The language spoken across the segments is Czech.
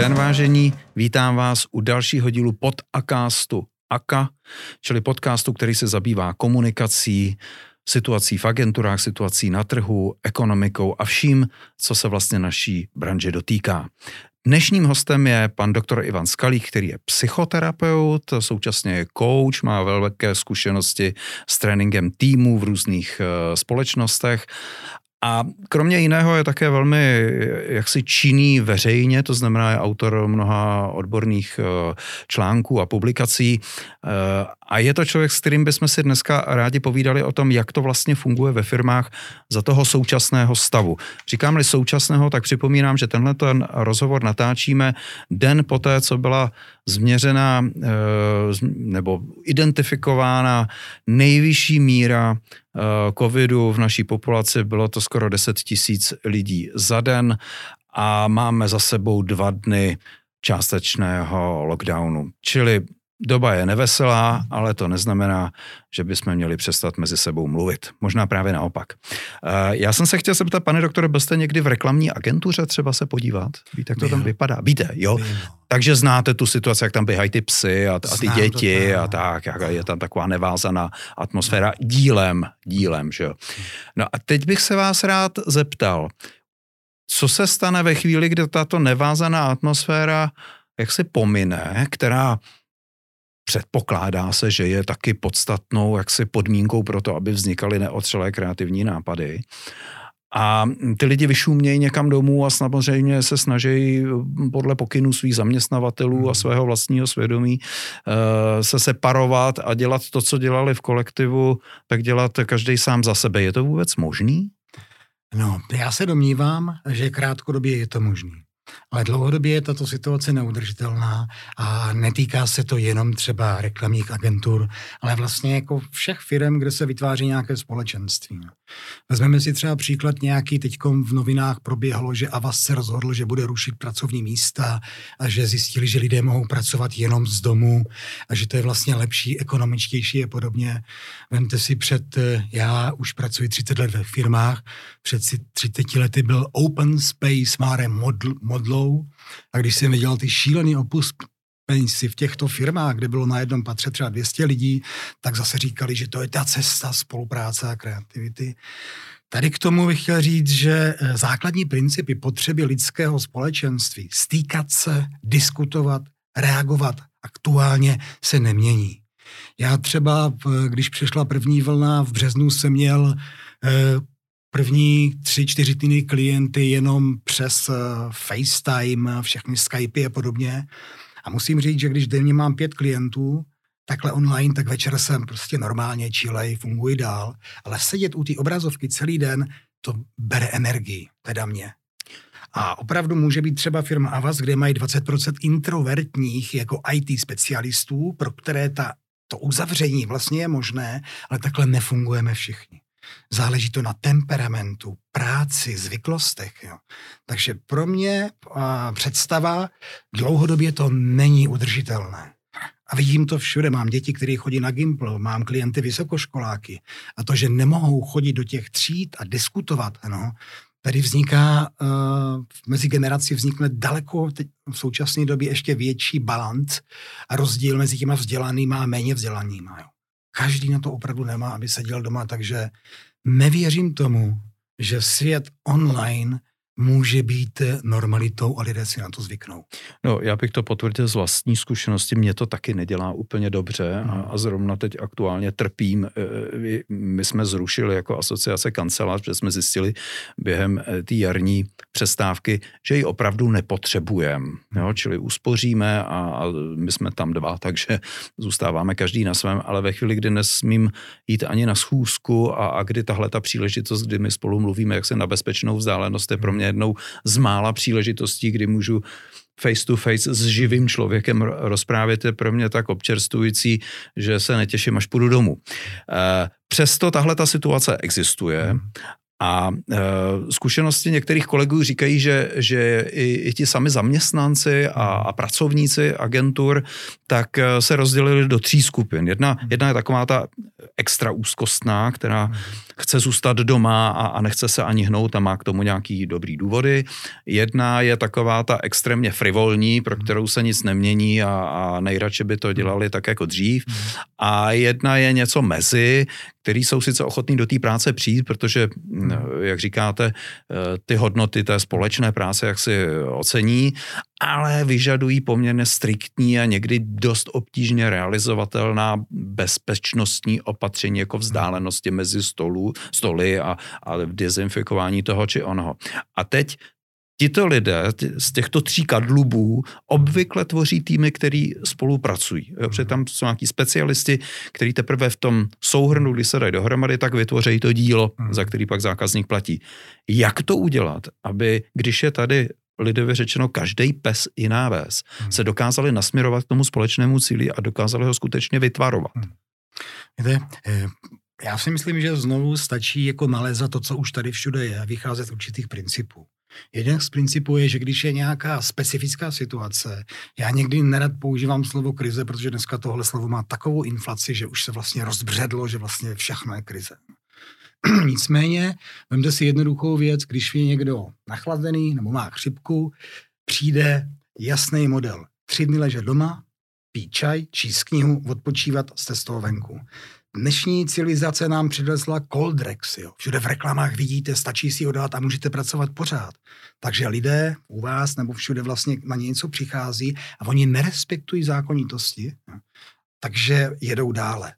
den, vážení. Vítám vás u dalšího dílu podcastu AKA, čili podcastu, který se zabývá komunikací, situací v agenturách, situací na trhu, ekonomikou a vším, co se vlastně naší branže dotýká. Dnešním hostem je pan doktor Ivan Skalík, který je psychoterapeut, současně je coach, má velké zkušenosti s tréninkem týmů v různých uh, společnostech a kromě jiného je také velmi jaksi činný veřejně, to znamená je autor mnoha odborných eh, článků a publikací. A je to člověk, s kterým bychom si dneska rádi povídali o tom, jak to vlastně funguje ve firmách za toho současného stavu. Říkám-li současného, tak připomínám, že tenhle ten rozhovor natáčíme den poté, co byla změřena eh, nebo identifikována nejvyšší míra Eh, covidu v naší populaci bylo to skoro 10 tisíc lidí za den a máme za sebou dva dny částečného lockdownu. Čili Doba je neveselá, ale to neznamená, že bychom měli přestat mezi sebou mluvit. Možná právě naopak. Eh, já jsem se chtěl zeptat, pane doktore, byl jste někdy v reklamní agentuře třeba se podívat? Víte, jak to tam vypadá? Víte, jo? Takže znáte tu situaci, jak tam běhají ty psy a, a ty děti a tak, jak je tam taková nevázaná atmosféra dílem, dílem, že jo? No a teď bych se vás rád zeptal, co se stane ve chvíli, kdy tato nevázaná atmosféra jak se pomine, která předpokládá se, že je taky podstatnou jaksi podmínkou pro to, aby vznikaly neotřelé kreativní nápady. A ty lidi vyšumějí někam domů a samozřejmě se snaží podle pokynů svých zaměstnavatelů a hmm. svého vlastního svědomí eh, se separovat a dělat to, co dělali v kolektivu, tak dělat každý sám za sebe. Je to vůbec možný? No, já se domnívám, že krátkodobě je to možný. Ale dlouhodobě je tato situace neudržitelná a netýká se to jenom třeba reklamních agentur, ale vlastně jako všech firm, kde se vytváří nějaké společenství. Vezmeme si třeba příklad nějaký, teďkom v novinách proběhlo, že Avas se rozhodl, že bude rušit pracovní místa a že zjistili, že lidé mohou pracovat jenom z domu a že to je vlastně lepší, ekonomičtější a podobně. Vemte si před, já už pracuji 30 let ve firmách, před 30 lety byl Open Space Mare modl, modlou a když jsem viděl ty šílený opus pensy v těchto firmách, kde bylo na jednom patře třeba 200 lidí, tak zase říkali, že to je ta cesta spolupráce a kreativity. Tady k tomu bych chtěl říct, že eh, základní principy potřeby lidského společenství, stýkat se, diskutovat, reagovat aktuálně se nemění. Já třeba, když přišla první vlna, v březnu jsem měl eh, první tři, čtyři týdny klienty jenom přes uh, FaceTime, všechny Skypey a podobně. A musím říct, že když denně mám pět klientů, takhle online, tak večer jsem prostě normálně čilej, funguji dál, ale sedět u té obrazovky celý den, to bere energii, teda mě. A opravdu může být třeba firma Avas, kde mají 20% introvertních jako IT specialistů, pro které ta, to uzavření vlastně je možné, ale takhle nefungujeme všichni. Záleží to na temperamentu, práci, zvyklostech. Jo. Takže pro mě a, představa dlouhodobě to není udržitelné. A vidím to všude. Mám děti, které chodí na Gimpl, mám klienty vysokoškoláky. A to, že nemohou chodit do těch tříd a diskutovat, no, tady vzniká, uh, mezi generací vznikne daleko teď v současné době ještě větší balanc a rozdíl mezi těma vzdělanýma a méně vzdělanýma. Jo. Každý na to opravdu nemá, aby seděl doma, takže nevěřím tomu, že svět online může být normalitou a lidé si na to zvyknou. No, já bych to potvrdil z vlastní zkušenosti, mě to taky nedělá úplně dobře a, hmm. a zrovna teď aktuálně trpím. E, my jsme zrušili jako asociace kancelář, protože jsme zjistili během e, té jarní přestávky, že ji opravdu nepotřebujeme. Jo? Čili uspoříme a, a my jsme tam dva, takže zůstáváme každý na svém, ale ve chvíli, kdy nesmím jít ani na schůzku a, a kdy tahle ta příležitost, kdy my spolu mluvíme, jak se na bezpečnou vzdálenost, je pro mě jednou z mála příležitostí, kdy můžu face to face s živým člověkem rozprávět je pro mě tak občerstující, že se netěším, až půjdu domů. Eh, přesto tahle ta situace existuje A e, zkušenosti některých kolegů říkají, že, že i, i ti sami zaměstnanci a, a pracovníci agentur tak e, se rozdělili do tří skupin. Jedna, jedna je taková ta extra úzkostná, která chce zůstat doma a, a nechce se ani hnout a má k tomu nějaký dobrý důvody. Jedna je taková ta extrémně frivolní, pro kterou se nic nemění a, a nejradši by to dělali tak jako dřív. A jedna je něco mezi, který jsou sice ochotní do té práce přijít, protože, mm, jak říkáte, eh, ty hodnoty té společné práce jak si ocení, ale vyžadují poměrně striktní a někdy dost obtížně realizovatelná bezpečnostní opatření jako vzdálenosti mezi stolů, stoly a, a dezinfikování toho či onoho. A teď Tito lidé z těchto tří kadlubů obvykle tvoří týmy, který spolupracují. Jo, protože tam jsou nějaký specialisti, kteří teprve v tom souhrnu, kdy se dají dohromady, tak vytvoří to dílo, hmm. za který pak zákazník platí. Jak to udělat, aby, když je tady lidově řečeno každý pes jiná ves, hmm. se dokázali nasměrovat k tomu společnému cíli a dokázali ho skutečně vytvarovat? Hmm. Víte, eh, já si myslím, že znovu stačí jako nalézat to, co už tady všude je a vycházet z určitých principů. Jeden z principů je, že když je nějaká specifická situace, já někdy nerad používám slovo krize, protože dneska tohle slovo má takovou inflaci, že už se vlastně rozbředlo, že vlastně všechno je krize. Nicméně, vemte si jednoduchou věc, když je někdo nachlazený nebo má chřipku, přijde jasný model. Tři dny ležet doma, pít čaj, číst knihu, odpočívat, jste z toho venku. Dnešní civilizace nám přivezla Coldrex. Jo. Všude v reklamách vidíte, stačí si ho dát a můžete pracovat pořád. Takže lidé u vás nebo všude vlastně na ně něco přichází a oni nerespektují zákonitosti, jo. takže jedou dále.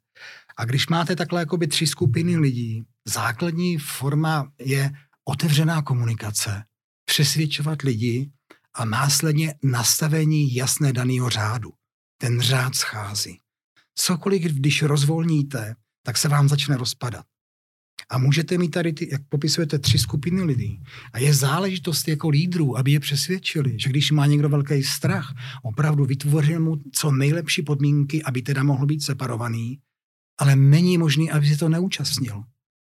A když máte takhle jakoby tři skupiny lidí, základní forma je otevřená komunikace, přesvědčovat lidi a následně nastavení jasné daného řádu. Ten řád schází cokoliv, když rozvolníte, tak se vám začne rozpadat. A můžete mít tady, ty, jak popisujete, tři skupiny lidí. A je záležitost jako lídrů, aby je přesvědčili, že když má někdo velký strach, opravdu vytvořil mu co nejlepší podmínky, aby teda mohl být separovaný, ale není možný, aby se to neúčastnil.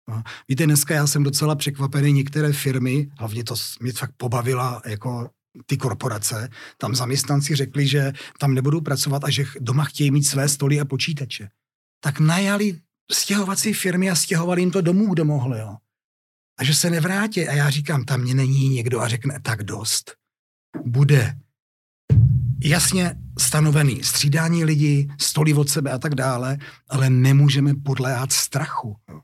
No. Víte, dneska já jsem docela překvapený, některé firmy, hlavně to mě fakt pobavila jako ty korporace, tam zaměstnanci řekli, že tam nebudou pracovat a že doma chtějí mít své stoly a počítače. Tak najali stěhovací firmy a stěhovali jim to domů, kdo mohli. Jo. A že se nevrátí. A já říkám, tam mě není někdo a řekne, tak dost. Bude jasně stanovený střídání lidí, stoly od sebe a tak dále, ale nemůžeme podléhat strachu. Jo.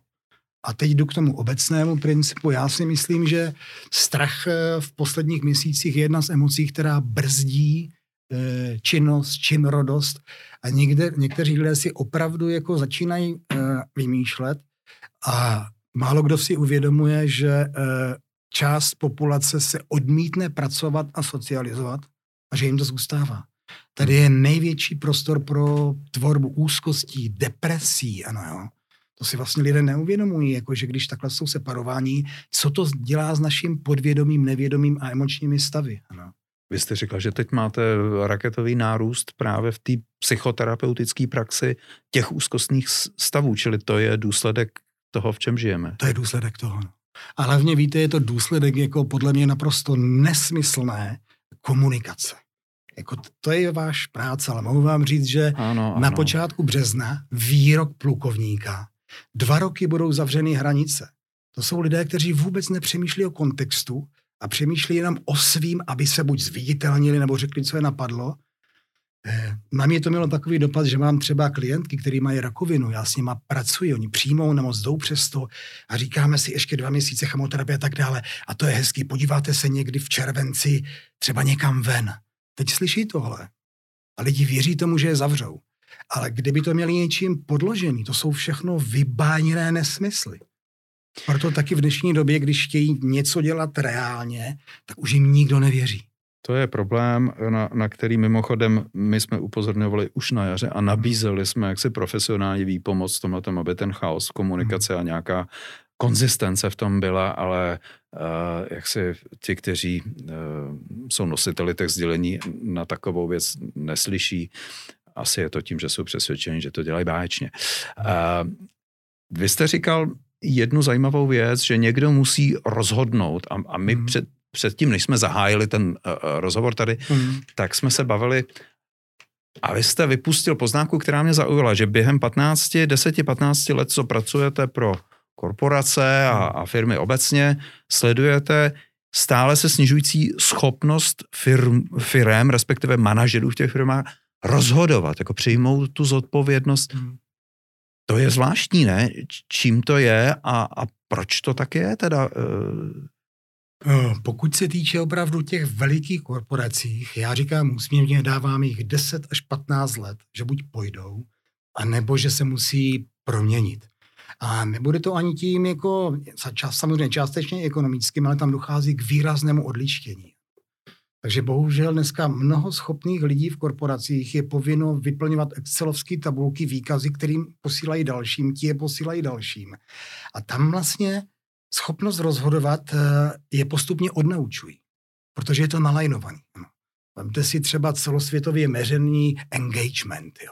A teď jdu k tomu obecnému principu. Já si myslím, že strach eh, v posledních měsících je jedna z emocí, která brzdí eh, činnost, činrodost a někde, někteří lidé si opravdu jako začínají eh, vymýšlet a málo kdo si uvědomuje, že část populace se odmítne pracovat a socializovat a že jim to zůstává. Tady je největší prostor pro tvorbu úzkostí, depresí, ano jo to si vlastně lidé neuvědomují, jako že když takhle jsou separováni, co to dělá s naším podvědomým, nevědomým a emočními stavy. Ano. Vy jste řekla, že teď máte raketový nárůst právě v té psychoterapeutické praxi těch úzkostných stavů, čili to je důsledek toho, v čem žijeme. To je důsledek toho. No. A hlavně víte, je to důsledek jako podle mě naprosto nesmyslné komunikace. Jako to je váš práce, ale mohu vám říct, že ano, ano. na počátku března výrok plukovníka Dva roky budou zavřený hranice. To jsou lidé, kteří vůbec nepřemýšlí o kontextu a přemýšlí jenom o svým, aby se buď zviditelnili nebo řekli, co je napadlo. Eh, na mě to mělo takový dopad, že mám třeba klientky, které mají rakovinu, já s nimi pracuji, oni přijmou nemoc, jdou přes to a říkáme si ještě dva měsíce chemoterapie a tak dále. A to je hezký, podíváte se někdy v červenci třeba někam ven. Teď slyší tohle. A lidi věří tomu, že je zavřou. Ale kdyby to měli něčím podložený, to jsou všechno vybáněné nesmysly. Proto taky v dnešní době, když chtějí něco dělat reálně, tak už jim nikdo nevěří. To je problém, na, na který mimochodem my jsme upozorňovali už na jaře a nabízeli jsme jaksi profesionální výpomoc tomu, tom, aby ten chaos komunikace a nějaká konzistence v tom byla, ale uh, jak si ti, kteří uh, jsou nositeli těch sdělení na takovou věc neslyší, asi je to tím, že jsou přesvědčeni, že to dělají báječně. Uh, vy jste říkal, jednu zajímavou věc, že někdo musí rozhodnout a, a my hmm. před, předtím, než jsme zahájili ten uh, rozhovor tady, hmm. tak jsme se bavili a vy jste vypustil poznámku, která mě zaujala, že během 15, 10-15 let, co pracujete pro korporace a, a firmy obecně, sledujete stále se snižující schopnost firm, firm, respektive manažerů v těch firmách, rozhodovat, jako přijmout tu zodpovědnost. Hmm. To je zvláštní, ne? Čím to je a, a proč to tak je teda? Eh, pokud se týče opravdu těch velikých korporacích, já říkám úsměvně, dávám jich 10 až 15 let, že buď pojdou, a nebo že se musí proměnit. A nebude to ani tím, jako samozřejmě částečně ekonomickým, ale tam dochází k výraznému odlištění. Takže bohužel dneska mnoho schopných lidí v korporacích je povinno vyplňovat excelovské tabulky, výkazy, kterým posílají dalším, ti je posílají dalším. A tam vlastně schopnost rozhodovat eh, je postupně odnaučují, protože je to nalajnovaný. Vemte si třeba celosvětově meřený engagement. Jo.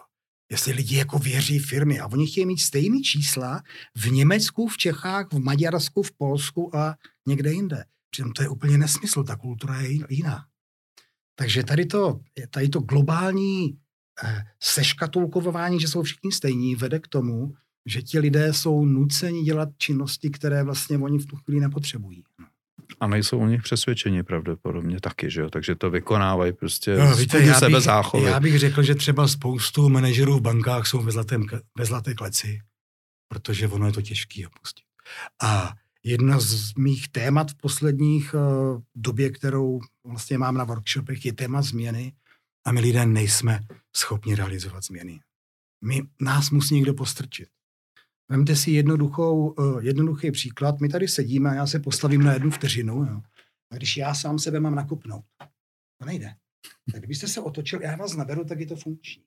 Jestli lidi jako věří firmy a oni chtějí mít stejné čísla v Německu, v Čechách, v Maďarsku, v Polsku a někde jinde. Přitom to je úplně nesmysl, ta kultura je jiná. Takže tady to, tady to globální eh, seškatulkování, že jsou všichni stejní, vede k tomu, že ti lidé jsou nuceni dělat činnosti, které vlastně oni v tu chvíli nepotřebují. A nejsou o nich přesvědčeni pravděpodobně taky, že jo? Takže to vykonávají prostě no, víte, já sebe bych, záchovy. Já bych řekl, že třeba spoustu manažerů v bankách jsou ve, zlatém, ve zlaté kleci, protože ono je to těžké opustit. A jedna z mých témat v posledních uh, době, kterou vlastně mám na workshopech, je téma změny a my lidé nejsme schopni realizovat změny. My, nás musí někdo postrčit. Vemte si jednoduchou, uh, jednoduchý příklad. My tady sedíme a já se postavím na jednu vteřinu. Jo. A když já sám sebe mám nakopnout, to nejde. Tak kdybyste se otočil, já vás naberu, tak je to funkční.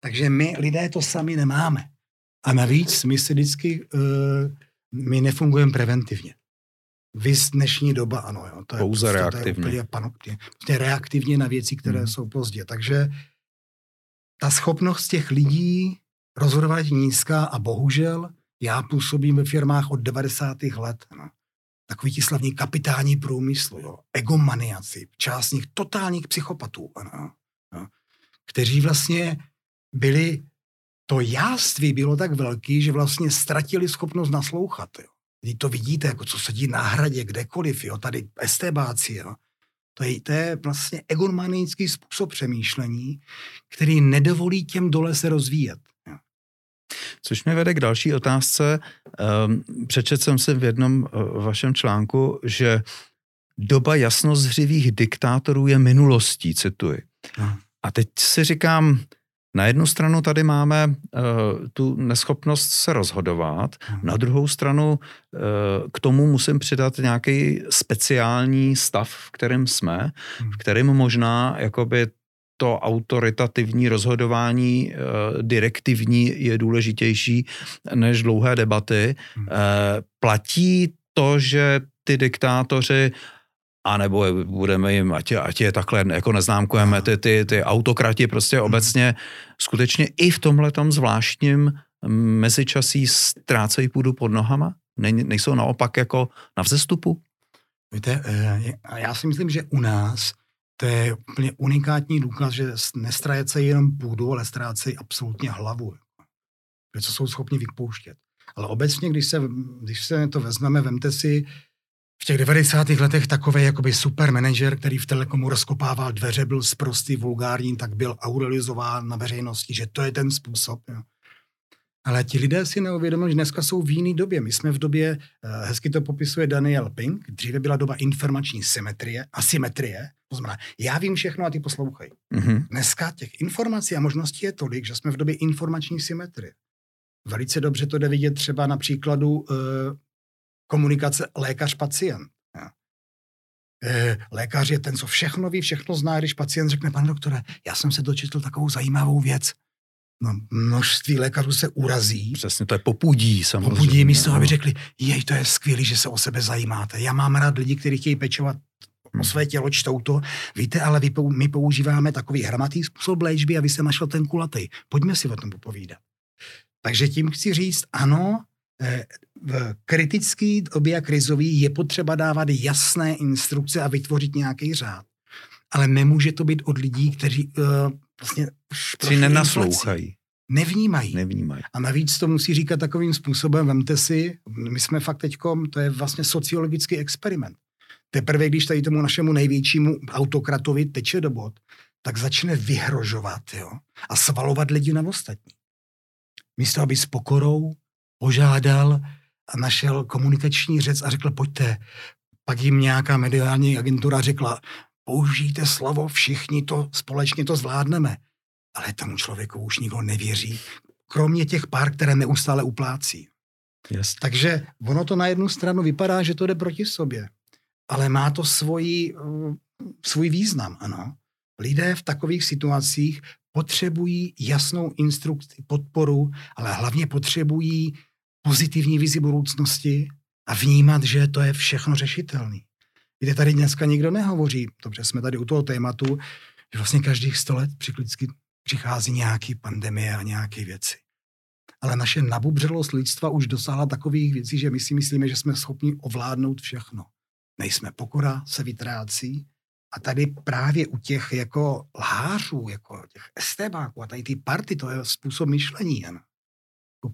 Takže my lidé to sami nemáme. A navíc my si vždycky, uh, my nefungujeme preventivně. Vy z dnešní doba, ano. Jo, to je Pouze prostě, reaktivně. To je úplně panoptě, prostě reaktivně na věci, které hmm. jsou pozdě. Takže ta schopnost těch lidí rozhodovat nízká a bohužel já působím ve firmách od 90. let. No. Takový ti slavní kapitáni průmyslu, jo. egomaniaci, část nich totálních psychopatů, ano, no. kteří vlastně byli, to jáství bylo tak velký, že vlastně ztratili schopnost naslouchat. Jo. Když to vidíte, jako co sedí na hradě, kdekoliv, jo, tady estébáci, jo. To je, to je vlastně egomanický způsob přemýšlení, který nedovolí těm dole se rozvíjet. Což mě vede k další otázce. Ehm, přečet jsem si v jednom eh, vašem článku, že doba jasnozřivých diktátorů je minulostí, cituji. A teď si říkám, na jednu stranu tady máme uh, tu neschopnost se rozhodovat, hmm. na druhou stranu uh, k tomu musím přidat nějaký speciální stav, v kterém jsme, hmm. v kterém možná jakoby to autoritativní rozhodování e, direktivní je důležitější než dlouhé debaty. Hmm. Platí to, že ty diktátoři a nebo budeme jim, ať, ať je takhle, jako neznámkujeme, ty, ty, ty autokrati prostě hmm. obecně skutečně i v tomhle zvláštním mezičasí ztrácejí půdu pod nohama? Ne, nejsou naopak jako na vzestupu? Víte, e, já si myslím, že u nás to je úplně unikátní důkaz, že nestrácejí jenom půdu, ale ztrácejí absolutně hlavu. Co jsou schopni vypouštět. Ale obecně, když se, když se to vezmeme, vemte si, v těch 90. letech takový jakoby super manager, který v Telekomu rozkopával dveře, byl sprostý, vulgární, tak byl aurelizován na veřejnosti, že to je ten způsob. Jo. Ale ti lidé si neuvědomují, že dneska jsou v jiné době. My jsme v době, eh, hezky to popisuje Daniel Pink, dříve byla doba informační symetrie, asymetrie, to znamená, já vím všechno a ty poslouchej. Mm-hmm. Dneska těch informací a možností je tolik, že jsme v době informační symetrie. Velice dobře to jde vidět třeba na příkladu uh, komunikace lékař-pacient. Uh, lékař je ten, co všechno ví, všechno zná, když pacient řekne, pane doktore, já jsem se dočetl takovou zajímavou věc. No, množství lékařů se urazí. Přesně, to je popudí samozřejmě. Popudí místo, aby řekli, jej, to je skvělé, že se o sebe zajímáte. Já mám rád lidi, kteří chtějí pečovat o své tělo, čtou to. Víte, ale vy, my používáme takový hramatý způsob léčby a vy se našel ten kulatý. Pojďme si o tom popovídat. Takže tím chci říct, ano, eh, v kritický době a krizový je potřeba dávat jasné instrukce a vytvořit nějaký řád. Ale nemůže to být od lidí, kteří uh, vlastně... Si nenaslouchají. Nevnímají. Nevnímají. A navíc to musí říkat takovým způsobem, vemte si, my jsme fakt teďkom, to je vlastně sociologický experiment. Teprve, když tady tomu našemu největšímu autokratovi teče do bod, tak začne vyhrožovat jo, a svalovat lidi na ostatní. Místo, aby s pokorou požádal a našel komunikační řec a řekl, pojďte. Pak jim nějaká mediální agentura řekla, použijte slovo, všichni to společně to zvládneme. Ale tomu člověku už nikdo nevěří, kromě těch pár, které neustále uplácí. Yes. Takže ono to na jednu stranu vypadá, že to jde proti sobě, ale má to svůj, uh, svůj význam, ano. Lidé v takových situacích potřebují jasnou instrukci, podporu, ale hlavně potřebují pozitivní vizi budoucnosti a vnímat, že to je všechno řešitelný. Víte, tady dneska nikdo nehovoří, dobře, jsme tady u toho tématu, že vlastně každých sto let přiklicky přichází nějaký pandemie a nějaké věci. Ale naše nabubřelost lidstva už dosáhla takových věcí, že my si myslíme, že jsme schopni ovládnout všechno. Nejsme pokora, se vytrácí. A tady právě u těch jako lhářů, jako těch estébáků a tady ty party, to je způsob myšlení jen.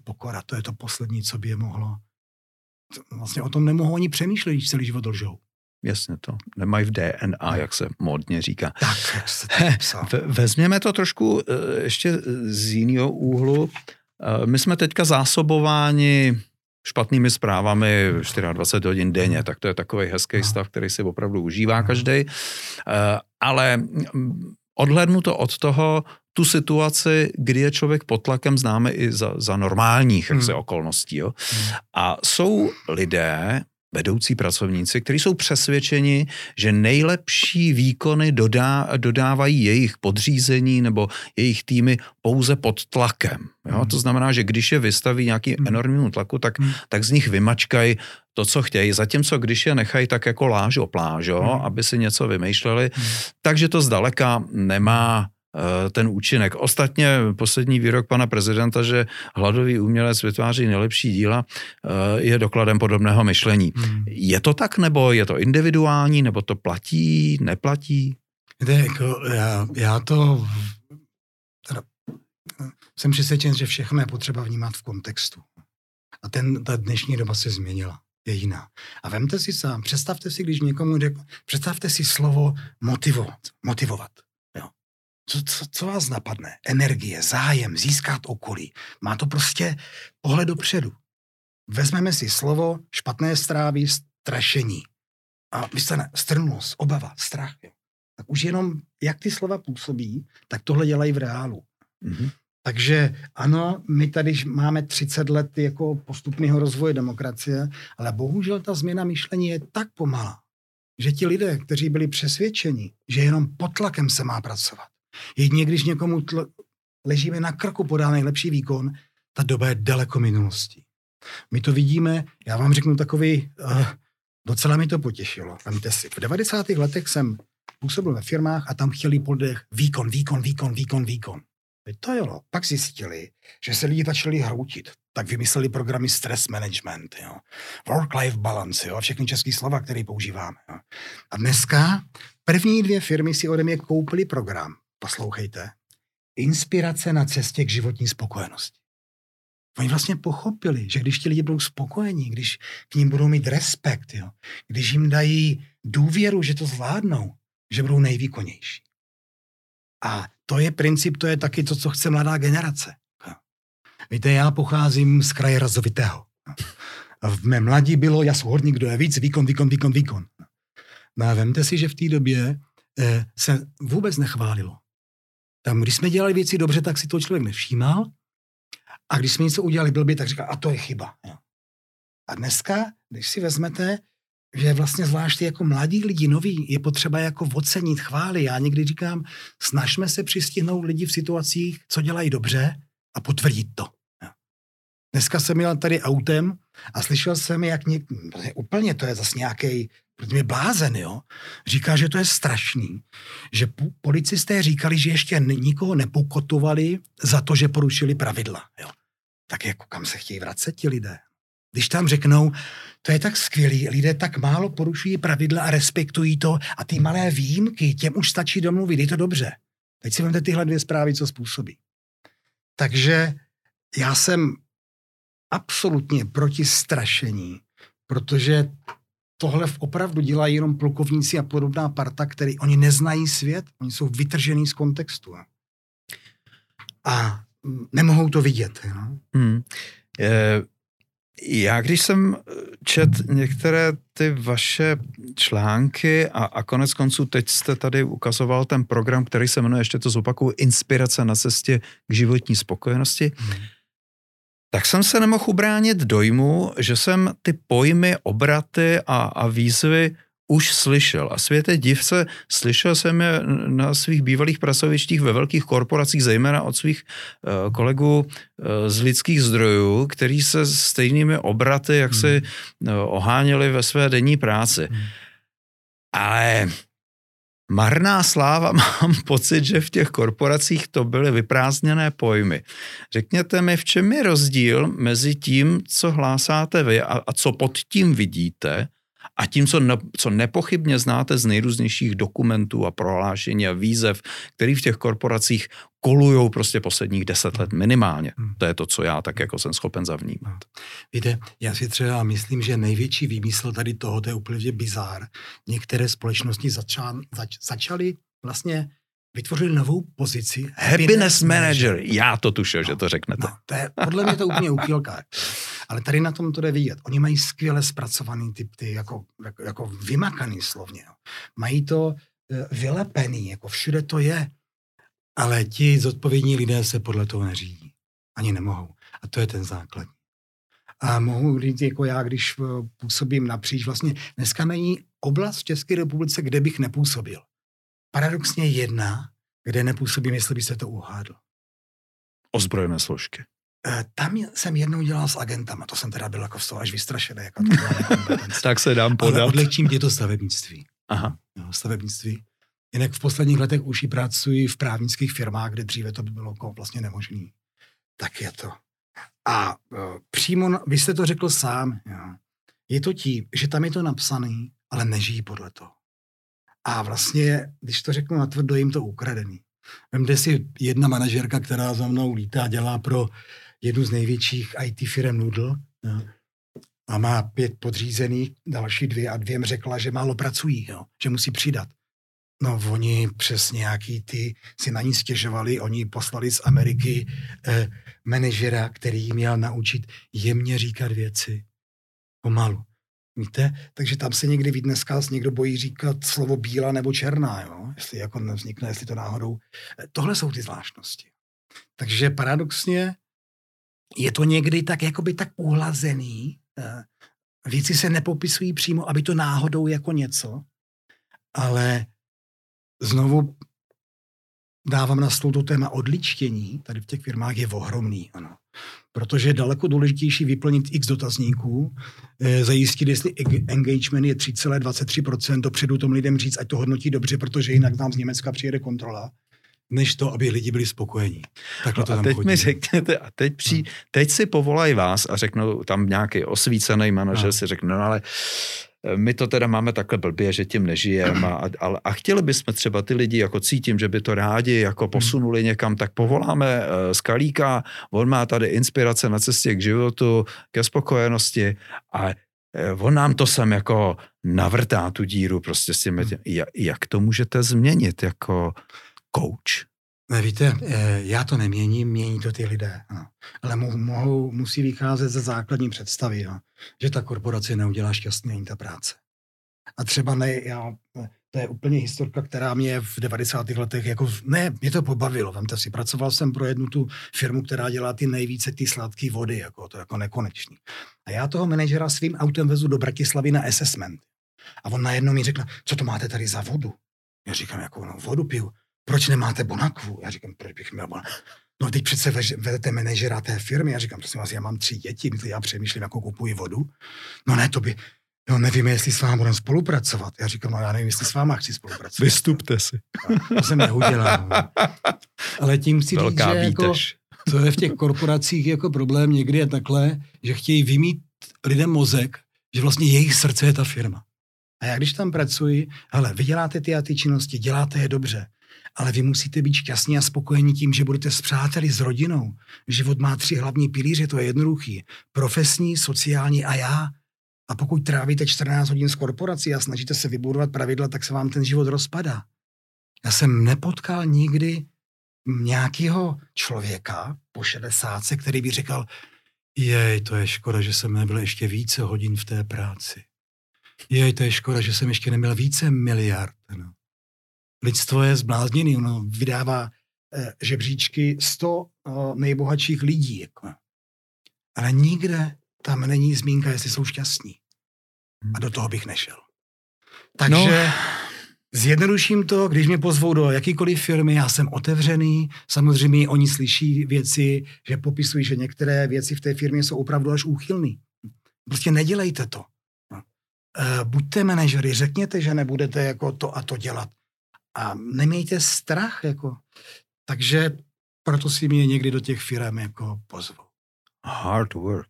Pokora, to je to poslední, co by je mohlo. Vlastně o tom nemohou ani přemýšlet, když celý život lžou. Jasně to. Nemají v DNA, jak se modně říká. Tak, jak se to Vezměme to trošku eh, ještě z jiného úhlu. Eh, my jsme teďka zásobováni špatnými zprávami 24 hodin denně, tak to je takový hezký no. stav, který si opravdu užívá každý. Eh, ale mm, odhlednu to od toho, tu situaci, kdy je člověk pod tlakem, známe i za, za normálních hmm. okolností. Jo? Hmm. A jsou lidé, vedoucí pracovníci, kteří jsou přesvědčeni, že nejlepší výkony dodá, dodávají jejich podřízení nebo jejich týmy pouze pod tlakem. Jo? Hmm. To znamená, že když je vystaví nějaký hmm. enormnímu tlaku, tak, hmm. tak z nich vymačkají to, co chtějí, zatímco když je nechají tak jako lážo plážo, hmm. aby si něco vymýšleli, hmm. takže to zdaleka nemá ten účinek. Ostatně poslední výrok pana prezidenta, že hladový umělec vytváří nejlepší díla, eh, je dokladem podobného myšlení. Hmm. Je to tak, nebo je to individuální, nebo to platí, neplatí? Víte, jako já, já to teda, jsem přesvědčen, že všechno je potřeba vnímat v kontextu. A ten, ta dnešní doba se změnila je jiná. A vemte si sám, představte si, když někomu řekl, představte si slovo motivovat. motivovat. Co, co, co vás napadne? Energie, zájem, získat okolí. Má to prostě pohled dopředu. Vezmeme si slovo špatné strávy, strašení. A vystane strnulost, obava, strach. Jo. Tak už jenom, jak ty slova působí, tak tohle dělají v reálu. Mm-hmm. Takže ano, my tady máme 30 let jako postupného rozvoje demokracie, ale bohužel ta změna myšlení je tak pomalá, že ti lidé, kteří byli přesvědčeni, že jenom pod tlakem se má pracovat, Jedině když někomu tl- ležíme na krku, podá nejlepší výkon, ta doba je daleko minulostí. My to vidíme, já vám řeknu takový, uh, docela mi to potěšilo. Vemte si, v 90. letech jsem působil ve firmách a tam chtěli podech výkon, výkon, výkon, výkon, výkon. To jo, pak zjistili, že se lidi začali hroutit. Tak vymysleli programy stress management, jo. work-life balance, jo, všechny české slova, které používáme. Jo. A dneska první dvě firmy si ode mě koupili program, poslouchejte, inspirace na cestě k životní spokojenosti. Oni vlastně pochopili, že když ti lidi budou spokojení, když k ním budou mít respekt, jo, když jim dají důvěru, že to zvládnou, že budou nejvýkonnější. A to je princip, to je taky to, co chce mladá generace. Víte, já pocházím z kraje razovitého. V mé mladí bylo, já jsem horník, kdo je víc, výkon, výkon, výkon, výkon. No a vemte si, že v té době eh, se vůbec nechválilo. Tam, když jsme dělali věci dobře, tak si to člověk nevšímal. A když jsme něco udělali blbě, tak říká, a to je chyba. A dneska, když si vezmete, že vlastně zvláště jako mladí lidi, noví, je potřeba jako ocenit, chválit. Já někdy říkám, snažme se přistihnout lidi v situacích, co dělají dobře a potvrdit to. Dneska jsem měl tady autem a slyšel jsem, jak něk... úplně to je zase nějaký protože je blázen, jo, říká, že to je strašný, že policisté říkali, že ještě nikoho nepokotovali za to, že porušili pravidla, jo. Tak jako kam se chtějí vracet ti lidé? Když tam řeknou, to je tak skvělý, lidé tak málo porušují pravidla a respektují to a ty malé výjimky, těm už stačí domluvit, je to dobře. Teď si vezmete tyhle dvě zprávy, co způsobí. Takže já jsem absolutně proti strašení, protože tohle opravdu dělají jenom plukovníci a podobná parta, který oni neznají svět, oni jsou vytržený z kontextu. A nemohou to vidět. No? Hmm. E, já když jsem čet některé ty vaše články a, a konec konců teď jste tady ukazoval ten program, který se jmenuje, ještě to zopakuju, Inspirace na cestě k životní spokojenosti, hmm tak jsem se nemohl ubránit dojmu, že jsem ty pojmy, obraty a, a výzvy už slyšel. A světe divce, slyšel jsem je na svých bývalých pracovištích ve velkých korporacích, zejména od svých uh, kolegů uh, z lidských zdrojů, kteří se stejnými obraty, jak hmm. si uh, oháněli ve své denní práci. Hmm. Ale marná sláva, mám pocit, že v těch korporacích to byly vyprázdněné pojmy. Řekněte mi, v čem je rozdíl mezi tím, co hlásáte vy a, a co pod tím vidíte, a tím, co, ne, co nepochybně znáte z nejrůznějších dokumentů a prohlášení a výzev, který v těch korporacích kolují prostě posledních deset let minimálně. Hmm. To je to, co já tak jako jsem schopen zavnímat. Víte, já si třeba myslím, že největší výmysl tady toho, to je úplně bizár. Některé společnosti začal, zač, začaly vlastně vytvořili novou pozici. Happiness, happiness manager. manager. Já to tušil, no, že to řeknete. No, to je, podle mě to úplně uchylka. Ale tady na tom to jde vidět. Oni mají skvěle zpracovaný typ, ty jako, jako, jako vymakaný slovně. Mají to e, vylepený, jako všude to je. Ale ti zodpovědní lidé se podle toho neřídí. Ani nemohou. A to je ten základ. A mohu říct, jako já, když e, působím napříč, vlastně dneska není oblast v České republice, kde bych nepůsobil paradoxně jedna, kde nepůsobím, jestli byste to uhádl. Ozbrojené složky. E, tam jsem jednou dělal s agentama, to jsem teda byl jako z toho až vystrašený. Jako to tak se dám podat. Ale odlehčím je to stavebnictví. Aha. Jo, stavebnictví. Jinak v posledních letech už i pracuji v právnických firmách, kde dříve to by bylo jako vlastně nemožné. Tak je to. A uh, přímo, vy jste to řekl sám, jo. je to tím, že tam je to napsaný, ale nežijí podle toho. A vlastně, když to řeknu natvrdo, jim to ukradený. Vemte si jedna manažerka, která za mnou lítá, dělá pro jednu z největších IT firm Noodle jo, a má pět podřízených, další dvě a dvěm řekla, že málo pracují, jo, že musí přidat. No, oni přes nějaký ty si na ní stěžovali, oni poslali z Ameriky eh, manažera, který měl naučit jemně říkat věci pomalu. Víte? Takže tam se někdy ví dneska někdo bojí říkat slovo bílá nebo černá, jo? jestli jako nevznikne, jestli to náhodou. Eh, tohle jsou ty zvláštnosti. Takže paradoxně je to někdy tak jakoby tak uhlazený, eh, věci se nepopisují přímo, aby to náhodou jako něco, ale znovu dávám na stůl to téma odličtění, tady v těch firmách je ohromný, ano. Protože je daleko důležitější vyplnit x dotazníků, e, zajistit, jestli engagement je 3,23%, dopředu tom lidem říct, ať to hodnotí dobře, protože jinak nám z Německa přijede kontrola, než to, aby lidi byli spokojení. Takhle no to a teď chodí. mi řekněte, a teď, při, hmm. teď si povolají vás a řeknou tam nějaký osvícený manažer, no. si řekne, no ale my to teda máme takhle blbě, že tím nežijeme a, a, a chtěli bychom třeba ty lidi, jako cítím, že by to rádi jako hmm. posunuli někam, tak povoláme uh, Skalíka, on má tady inspirace na cestě k životu, ke spokojenosti a uh, on nám to sem jako navrtá tu díru prostě s tím, hmm. jak to můžete změnit jako coach? Ne, víte, eh, já to neměním, mění to ty lidé. No. Ale mohou, musí vycházet ze základní představy, no. že ta korporace neudělá šťastný ani ta práce. A třeba ne, já, to je úplně historka, která mě v 90. letech, jako, ne, mě to pobavilo, vemte si, pracoval jsem pro jednu tu firmu, která dělá ty nejvíce ty sladké vody, jako to jako nekonečný. A já toho manažera svým autem vezu do Bratislavy na assessment. A on najednou mi řekl, co to máte tady za vodu? Já říkám, jako no, vodu piju proč nemáte Bonakvu? Já říkám, proč bych měl Bonakvu? No teď přece vedete manažera té firmy. Já říkám, prosím vás, já mám tři děti, já přemýšlím, jako kupuji vodu. No ne, to by, no nevím, jestli s vámi budeme spolupracovat. Já říkám, no já nevím, jestli s váma chci spolupracovat. Vystupte si. No, to jsem neudělal. Ale tím Velká říct, že jako, to je v těch korporacích jako problém někdy je takhle, že chtějí vymít lidem mozek, že vlastně jejich srdce je ta firma. A já když tam pracuji, hele, vy děláte ty a ty činnosti, děláte je dobře, ale vy musíte být šťastní a spokojení tím, že budete s přáteli, s rodinou. Život má tři hlavní pilíře, to je jednoduchý. Profesní, sociální a já. A pokud trávíte 14 hodin s korporací a snažíte se vybudovat pravidla, tak se vám ten život rozpadá. Já jsem nepotkal nikdy nějakého člověka po 60, který by říkal, jej, to je škoda, že jsem nebyl ještě více hodin v té práci. Jej, to je škoda, že jsem ještě neměl více miliard. No. Lidstvo je zblázněný, ono vydává eh, žebříčky 100 eh, nejbohatších lidí. Jako. Ale nikde tam není zmínka, jestli jsou šťastní. A do toho bych nešel. Takže no. zjednoduším to, když mě pozvou do jakýkoliv firmy, já jsem otevřený, samozřejmě oni slyší věci, že popisují, že některé věci v té firmě jsou opravdu až úchylný. Prostě nedělejte to. Uh, buďte manažery, řekněte, že nebudete jako to a to dělat. A nemějte strach, jako. Takže proto si mě někdy do těch firm jako pozvou. Hard work.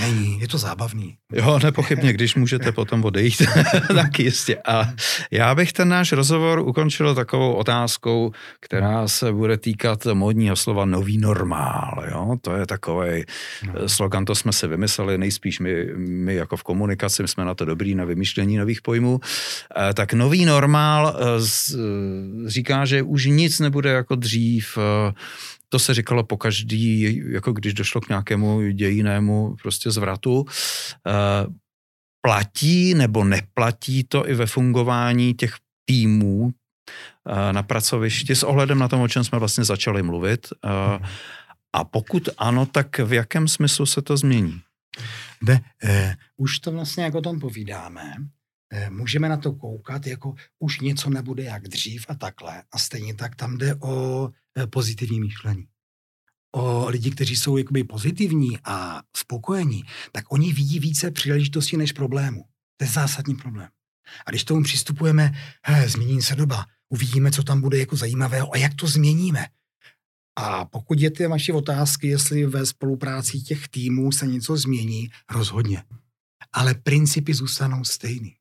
Není, je to zábavný. Jo, nepochybně, když můžete potom odejít, tak jistě. A já bych ten náš rozhovor ukončil takovou otázkou, která se bude týkat modního slova nový normál. Jo? To je takový no. slogan, to jsme si vymysleli, nejspíš my, my jako v komunikaci jsme na to dobrý, na vymýšlení nových pojmů. E, tak nový normál e, z, říká, že už nic nebude jako dřív, e, to se říkalo po každý, jako když došlo k nějakému dějinému prostě zvratu. Eh, platí nebo neplatí to i ve fungování těch týmů eh, na pracovišti s ohledem na tom, o čem jsme vlastně začali mluvit. Eh, a pokud ano, tak v jakém smyslu se to změní? Ne, eh, už to vlastně jako o tom povídáme. Eh, můžeme na to koukat, jako už něco nebude jak dřív a takhle. A stejně tak tam jde o pozitivní myšlení. O lidi, kteří jsou jakoby pozitivní a spokojení, tak oni vidí více příležitostí než problémů. To je zásadní problém. A když tomu přistupujeme, he, změní se doba, uvidíme, co tam bude jako zajímavého a jak to změníme. A pokud je ty vaše otázky, jestli ve spolupráci těch týmů se něco změní, rozhodně. Ale principy zůstanou stejný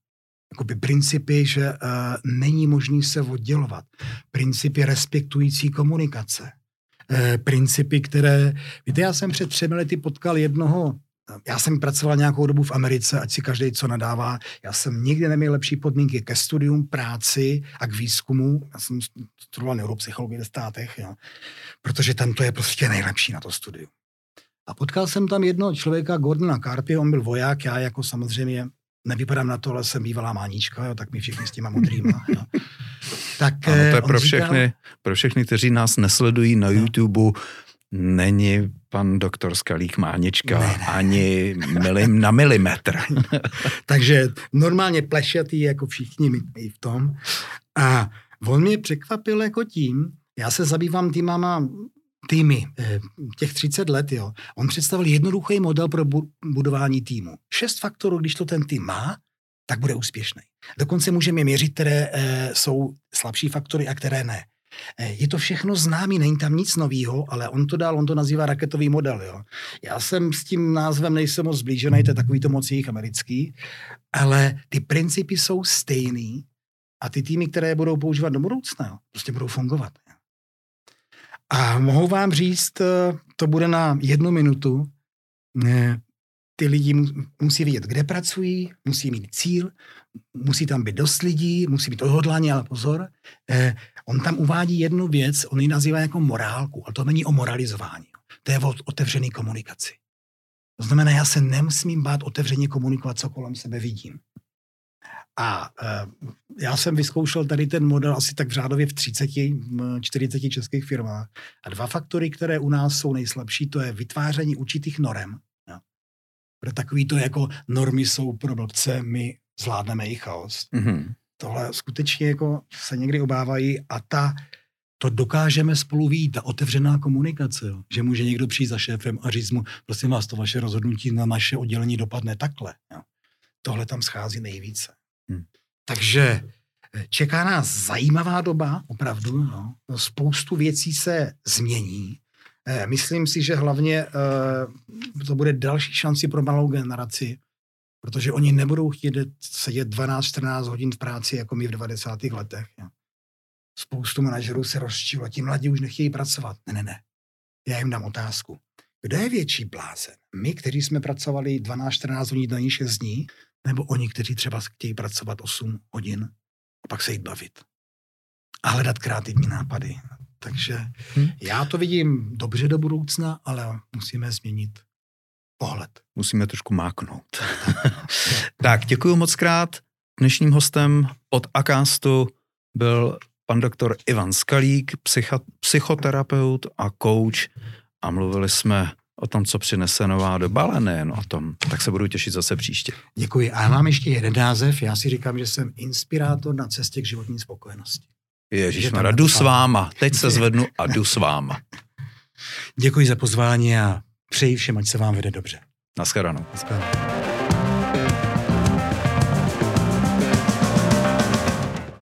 jakoby principy, že uh, není možný se oddělovat. Principy respektující komunikace. Uh, principy, které... Víte, já jsem před třemi lety potkal jednoho já jsem pracoval nějakou dobu v Americe, ať si každý co nadává. Já jsem nikdy neměl lepší podmínky ke studium, práci a k výzkumu. Já jsem studoval neuropsychologii ve státech, jo. protože tam to je prostě nejlepší na to studium. A potkal jsem tam jednoho člověka, Gordona Carpy, on byl voják, já jako samozřejmě nevypadám na to, ale jsem bývalá mánička, jo, tak mi všichni s těma modrýma. Jo. Tak, ano, to je eh, pro všechny, říkal, pro všechny, kteří nás nesledují na no. YouTube, není pan doktor Skalík Mánička ne, ne. ani milim na milimetr. Takže normálně plešatý jako všichni my v tom. A on mě překvapil jako tím, já se zabývám týmama týmy, eh, těch 30 let, jo, on představil jednoduchý model pro budování týmu. Šest faktorů, když to ten tým má, tak bude úspěšný. Dokonce můžeme měřit, které e, jsou slabší faktory a které ne. E, je to všechno známý, není tam nic nového, ale on to dal, on to nazývá raketový model. Jo. Já jsem s tím názvem nejsem moc zblížený, to je takový to moc jejich americký, ale ty principy jsou stejný a ty týmy, které budou používat do budoucna, jo, prostě budou fungovat. A mohu vám říct, eh, to bude na jednu minutu. Ty lidi musí vědět, kde pracují, musí mít cíl, musí tam být dost lidí, musí být odhodlání, ale pozor. Eh, on tam uvádí jednu věc, on ji nazývá jako morálku, ale to není o moralizování. To je o otevřené komunikaci. To znamená, já se nemusím bát otevřeně komunikovat, co kolem sebe vidím. A uh, já jsem vyzkoušel tady ten model asi tak v řádově v 30, 40 českých firmách. A dva faktory, které u nás jsou nejslabší, to je vytváření určitých norem. Jo. Protože takový to jako normy jsou pro blbce, my zvládneme jejich chaos. Mm-hmm. Tohle skutečně jako se někdy obávají a ta, to dokážeme spolu vít, ta otevřená komunikace, jo. že může někdo přijít za šéfem a říct mu, prosím vás, to vaše rozhodnutí na naše oddělení dopadne takhle. Jo. Tohle tam schází nejvíce. Hmm. Takže eh, čeká nás zajímavá doba, opravdu. No. Spoustu věcí se změní. Eh, myslím si, že hlavně eh, to bude další šanci pro malou generaci, Protože oni nebudou chtít sedět 12-14 hodin v práci, jako my v 90. letech. Spoustu manažerů se rozčilo, ti mladí už nechtějí pracovat. Ne, ne, ne. Já jim dám otázku. Kdo je větší blázen? My, kteří jsme pracovali 12-14 hodin do 6 dní, nebo oni, kteří třeba chtějí pracovat 8 hodin a pak se jít bavit a hledat kreativní nápady. Takže hmm. já to vidím dobře do budoucna, ale musíme změnit pohled. Musíme trošku máknout. tak, děkuji moc krát. Dnešním hostem od Akástu byl pan doktor Ivan Skalík, psycha, psychoterapeut a coach a mluvili jsme o tom, co přinese nová doba, ale nejen o tom. Tak se budu těšit zase příště. Děkuji. A já mám ještě jeden název. Já si říkám, že jsem inspirátor na cestě k životní spokojenosti. Ježíš, jdu s váma. Teď se zvednu a jdu s váma. Děkuji za pozvání a přeji všem, ať se vám vede dobře. Naschledanou. Naschledanou.